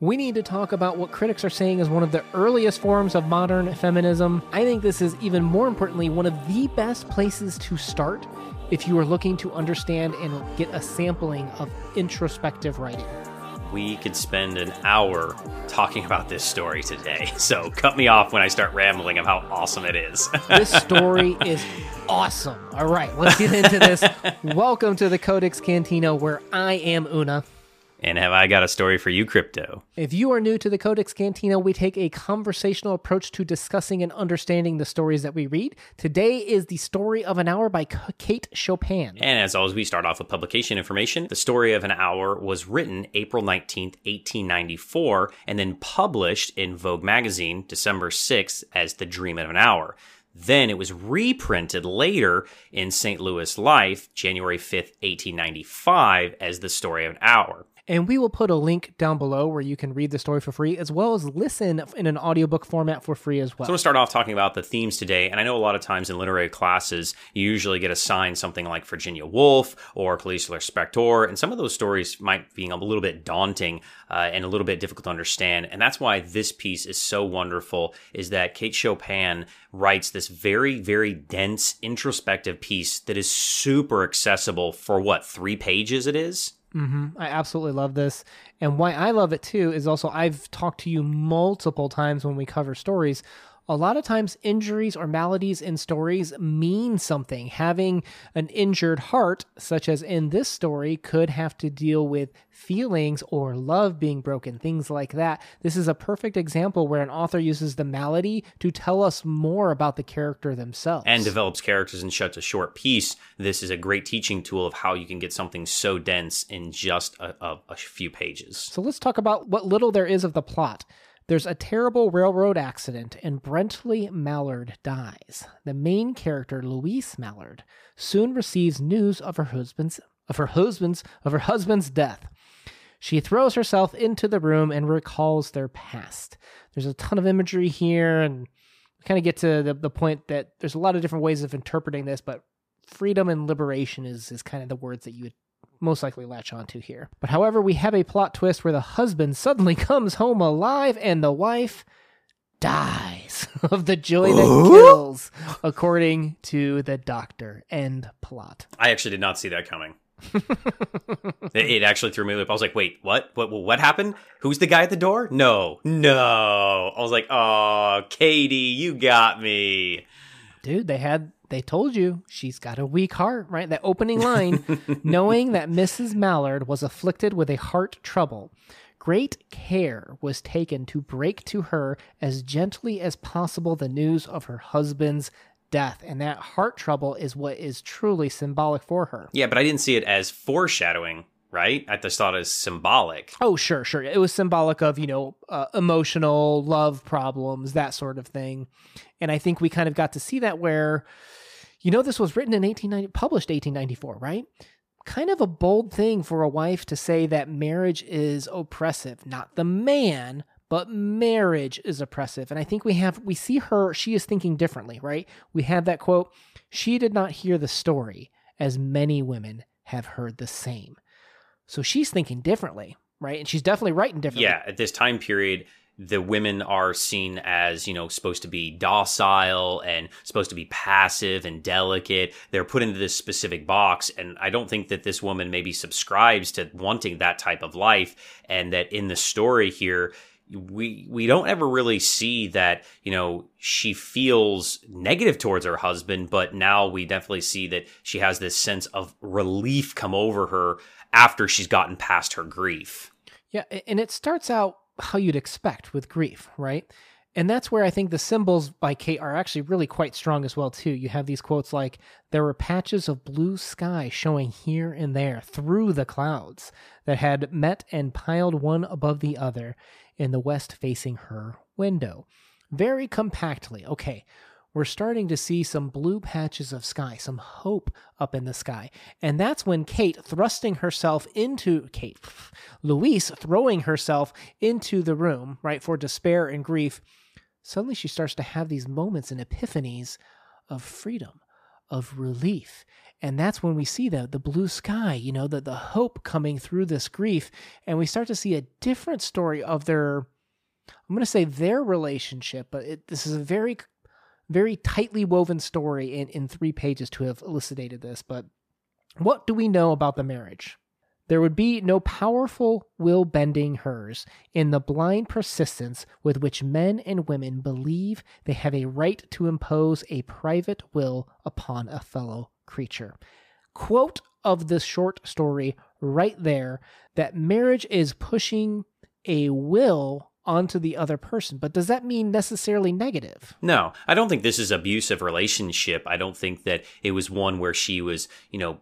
We need to talk about what critics are saying is one of the earliest forms of modern feminism. I think this is even more importantly one of the best places to start if you are looking to understand and get a sampling of introspective writing. We could spend an hour talking about this story today. So cut me off when I start rambling of how awesome it is. this story is awesome. All right, let's get into this. Welcome to the Codex Cantina, where I am Una. And have I got a story for you, Crypto? If you are new to the Codex Cantina, we take a conversational approach to discussing and understanding the stories that we read. Today is The Story of an Hour by Kate Chopin. And as always, we start off with publication information. The Story of an Hour was written April 19th, 1894, and then published in Vogue magazine December 6th as The Dream of an Hour. Then it was reprinted later in St. Louis Life, January 5th, 1895, as The Story of an Hour. And we will put a link down below where you can read the story for free, as well as listen in an audiobook format for free as well. So we'll start off talking about the themes today. And I know a lot of times in literary classes, you usually get assigned something like Virginia Woolf or Clarice Lispector. And some of those stories might be a little bit daunting uh, and a little bit difficult to understand. And that's why this piece is so wonderful, is that Kate Chopin writes this very, very dense, introspective piece that is super accessible for what, three pages it is? Mm-hmm. I absolutely love this. And why I love it too is also I've talked to you multiple times when we cover stories a lot of times injuries or maladies in stories mean something. Having an injured heart, such as in this story, could have to deal with feelings or love being broken, things like that. This is a perfect example where an author uses the malady to tell us more about the character themselves. And develops characters in such a short piece. This is a great teaching tool of how you can get something so dense in just a, a, a few pages. So let's talk about what little there is of the plot. There's a terrible railroad accident, and Brently Mallard dies. The main character, Louise Mallard, soon receives news of her husband's of her husband's of her husband's death. She throws herself into the room and recalls their past. There's a ton of imagery here, and we kind of get to the, the point that there's a lot of different ways of interpreting this, but freedom and liberation is, is kind of the words that you would most likely latch onto here. But however, we have a plot twist where the husband suddenly comes home alive and the wife dies of the joy that kills, according to the doctor. End plot. I actually did not see that coming. it, it, actually threw me a loop. I was like, "Wait, what? What? What happened? Who's the guy at the door? No, no." I was like, "Oh, Katie, you got me." Dude, they had they told you she's got a weak heart, right? That opening line, knowing that Mrs. Mallard was afflicted with a heart trouble. Great care was taken to break to her as gently as possible the news of her husband's death. And that heart trouble is what is truly symbolic for her. Yeah, but I didn't see it as foreshadowing right? I just thought it was symbolic. Oh, sure, sure. It was symbolic of, you know, uh, emotional love problems, that sort of thing. And I think we kind of got to see that where you know, this was written in 1890, published 1894, right? Kind of a bold thing for a wife to say that marriage is oppressive. Not the man, but marriage is oppressive. And I think we have, we see her, she is thinking differently, right? We have that quote, she did not hear the story as many women have heard the same. So she's thinking differently, right? And she's definitely writing differently. Yeah, at this time period, the women are seen as you know supposed to be docile and supposed to be passive and delicate. They're put into this specific box and i don't think that this woman maybe subscribes to wanting that type of life and that in the story here we we don't ever really see that you know she feels negative towards her husband but now we definitely see that she has this sense of relief come over her after she's gotten past her grief. Yeah and it starts out how you'd expect with grief, right? And that's where I think the symbols by Kate are actually really quite strong as well too. You have these quotes like there were patches of blue sky showing here and there through the clouds that had met and piled one above the other in the west facing her window. Very compactly. Okay, we're starting to see some blue patches of sky, some hope up in the sky. And that's when Kate thrusting herself into Kate, Louise throwing herself into the room, right, for despair and grief. Suddenly she starts to have these moments and epiphanies of freedom, of relief. And that's when we see the the blue sky, you know, the the hope coming through this grief, and we start to see a different story of their I'm going to say their relationship, but it, this is a very very tightly woven story in, in three pages to have elucidated this. But what do we know about the marriage? There would be no powerful will bending hers in the blind persistence with which men and women believe they have a right to impose a private will upon a fellow creature. Quote of this short story right there that marriage is pushing a will onto the other person. But does that mean necessarily negative? No, I don't think this is abusive relationship. I don't think that it was one where she was, you know,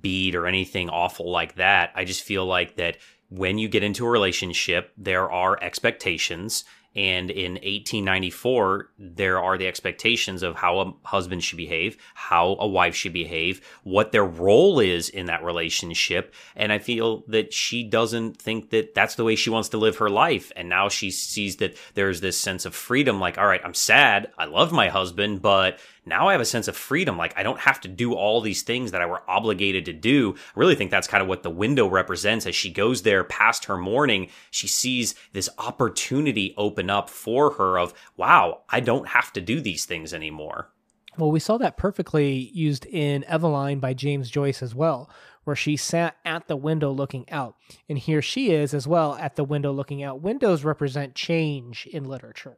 beat or anything awful like that. I just feel like that when you get into a relationship, there are expectations and in 1894, there are the expectations of how a husband should behave, how a wife should behave, what their role is in that relationship. And I feel that she doesn't think that that's the way she wants to live her life. And now she sees that there's this sense of freedom like, all right, I'm sad. I love my husband, but now I have a sense of freedom. Like I don't have to do all these things that I were obligated to do. I really think that's kind of what the window represents as she goes there past her mourning. She sees this opportunity open up for her of, wow, I don't have to do these things anymore. Well, we saw that perfectly used in Eveline by James Joyce as well, where she sat at the window looking out. And here she is as well at the window looking out. Windows represent change in literature.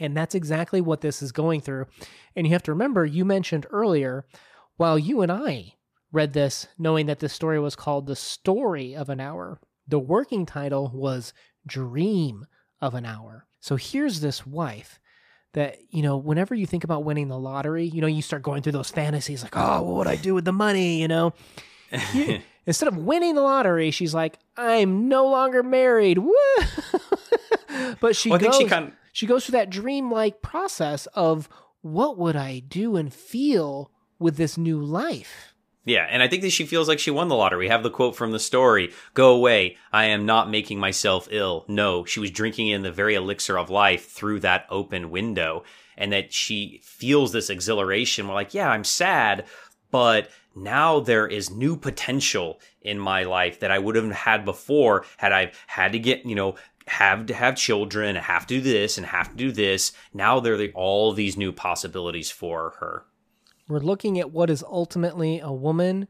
And that's exactly what this is going through. And you have to remember, you mentioned earlier, while you and I read this knowing that this story was called The Story of an Hour, the working title was Dream of an Hour. So here's this wife that, you know, whenever you think about winning the lottery, you know, you start going through those fantasies like, oh, what would I do with the money, you know? instead of winning the lottery, she's like, I'm no longer married. Woo! but she well, goes, she kind of, she goes through that dreamlike process of what would I do and feel with this new life? Yeah, and I think that she feels like she won the lottery. We have the quote from the story Go away. I am not making myself ill. No, she was drinking in the very elixir of life through that open window. And that she feels this exhilaration. We're like, yeah, I'm sad, but now there is new potential in my life that I would have had before had I had to get, you know, have to have children, have to do this and have to do this. Now there are all these new possibilities for her. We're looking at what is ultimately a woman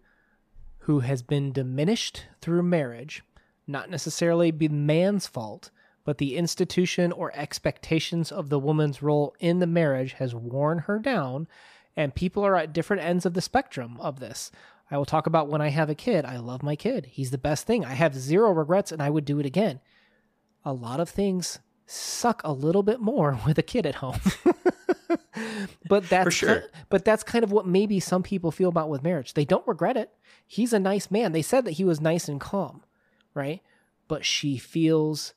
who has been diminished through marriage, not necessarily be man's fault, but the institution or expectations of the woman's role in the marriage has worn her down, and people are at different ends of the spectrum of this. I will talk about when I have a kid. I love my kid. He's the best thing. I have zero regrets and I would do it again a lot of things suck a little bit more with a kid at home. but that's sure. kind, but that's kind of what maybe some people feel about with marriage. They don't regret it. He's a nice man. They said that he was nice and calm, right? But she feels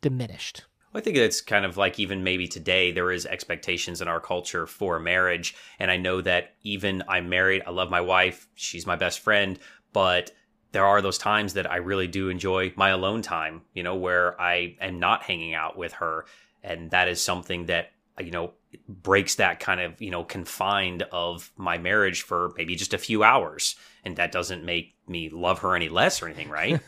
diminished. I think it's kind of like even maybe today there is expectations in our culture for marriage, and I know that even I'm married, I love my wife, she's my best friend, but there are those times that I really do enjoy my alone time, you know, where I am not hanging out with her. And that is something that, you know, breaks that kind of, you know, confined of my marriage for maybe just a few hours. And that doesn't make me love her any less or anything, right?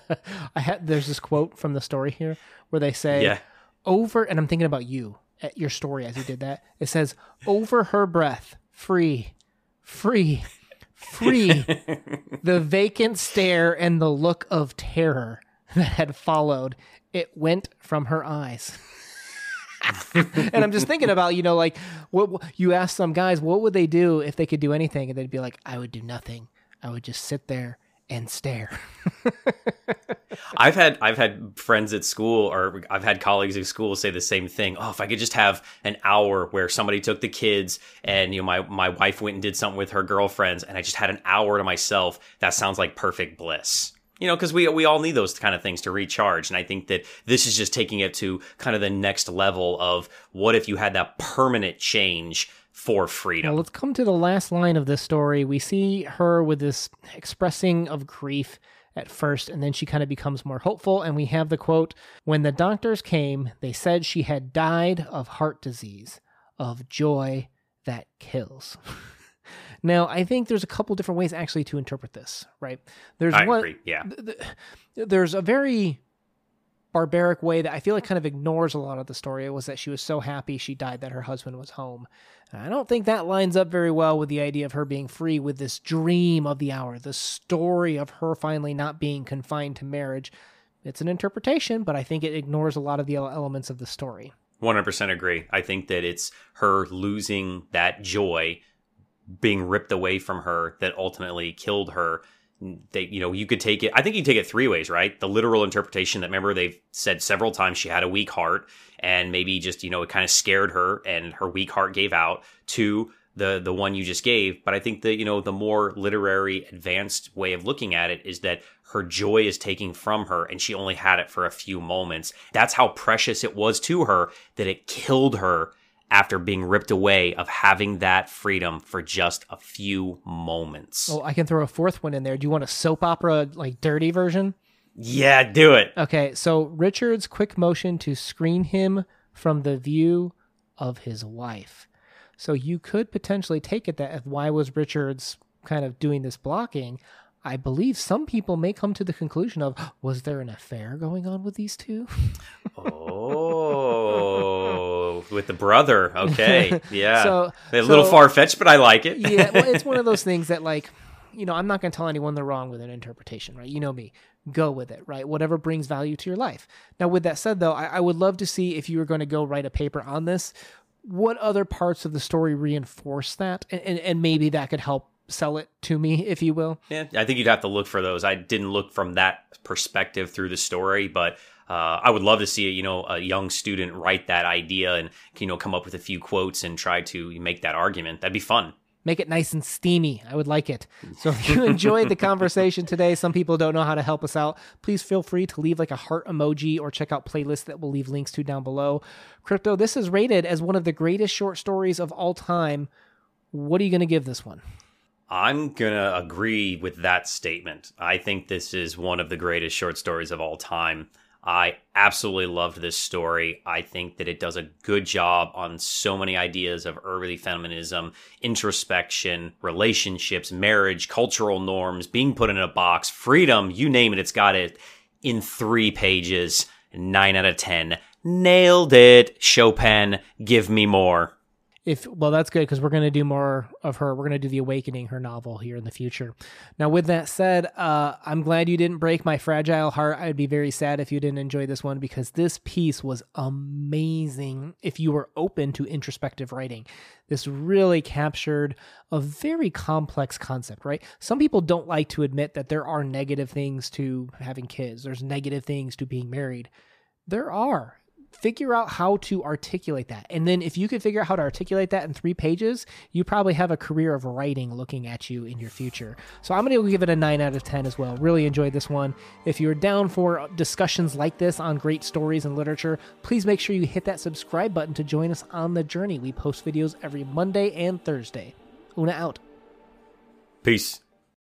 I had, there's this quote from the story here where they say, yeah. over, and I'm thinking about you at your story as you did that. It says, over her breath, free, free free the vacant stare and the look of terror that had followed. It went from her eyes. And i'm just thinking about you know like what you ask some guys what would they do if they could do anything? And they'd be like i would do nothing. I would just sit there and stare. I've had I've had friends at school or I've had colleagues at school say the same thing. Oh, if I could just have an hour where somebody took the kids and you know my my wife went and did something with her girlfriends and I just had an hour to myself, that sounds like perfect bliss. You know, because we we all need those kind of things to recharge, and I think that this is just taking it to kind of the next level of what if you had that permanent change for freedom. Well, let's come to the last line of this story. We see her with this expressing of grief at first, and then she kind of becomes more hopeful. And we have the quote When the doctors came, they said she had died of heart disease, of joy, that kills. now, I think there's a couple different ways actually to interpret this, right? There's I one agree. Yeah. th- th- there's a very barbaric way that I feel like kind of ignores a lot of the story. It was that she was so happy she died that her husband was home. And I don't think that lines up very well with the idea of her being free with this dream of the hour, the story of her finally not being confined to marriage. It's an interpretation, but I think it ignores a lot of the elements of the story. 100% agree. I think that it's her losing that joy being ripped away from her that ultimately killed her. They, you know, you could take it. I think you take it three ways, right? The literal interpretation that remember they've said several times she had a weak heart, and maybe just you know it kind of scared her, and her weak heart gave out. to the the one you just gave, but I think that you know the more literary advanced way of looking at it is that her joy is taking from her, and she only had it for a few moments. That's how precious it was to her that it killed her after being ripped away of having that freedom for just a few moments. Oh, I can throw a fourth one in there. Do you want a soap opera, like dirty version? Yeah, do it. Okay, so Richard's quick motion to screen him from the view of his wife. So you could potentially take it that if why was Richards kind of doing this blocking? I believe some people may come to the conclusion of was there an affair going on with these two? Oh, with the brother. Okay. Yeah. So- a little so- far fetched, but I like it. yeah, well, it's one of those things that like, you know, I'm not going to tell anyone they're wrong with an interpretation, right? You know me. Go with it, right? Whatever brings value to your life. Now, with that said, though, I, I would love to see if you were going to go write a paper on this, what other parts of the story reinforce that, and, and, and maybe that could help sell it to me, if you will. Yeah, I think you'd have to look for those. I didn't look from that perspective through the story, but uh, I would love to see you know a young student write that idea and you know come up with a few quotes and try to make that argument. That'd be fun. Make it nice and steamy. I would like it. So if you enjoyed the conversation today, some people don't know how to help us out. Please feel free to leave like a heart emoji or check out playlists that we'll leave links to down below. Crypto, this is rated as one of the greatest short stories of all time. What are you going to give this one? I'm gonna agree with that statement. I think this is one of the greatest short stories of all time. I absolutely loved this story. I think that it does a good job on so many ideas of early feminism, introspection, relationships, marriage, cultural norms, being put in a box, freedom, you name it, it's got it in three pages. Nine out of 10. Nailed it. Chopin, give me more. If well, that's good because we're going to do more of her. We're going to do the Awakening, her novel, here in the future. Now, with that said, uh, I'm glad you didn't break my fragile heart. I'd be very sad if you didn't enjoy this one because this piece was amazing. If you were open to introspective writing, this really captured a very complex concept. Right? Some people don't like to admit that there are negative things to having kids. There's negative things to being married. There are figure out how to articulate that. And then if you can figure out how to articulate that in three pages, you probably have a career of writing looking at you in your future. So I'm going to give it a 9 out of 10 as well. Really enjoyed this one. If you're down for discussions like this on great stories and literature, please make sure you hit that subscribe button to join us on the journey. We post videos every Monday and Thursday. Una out. Peace.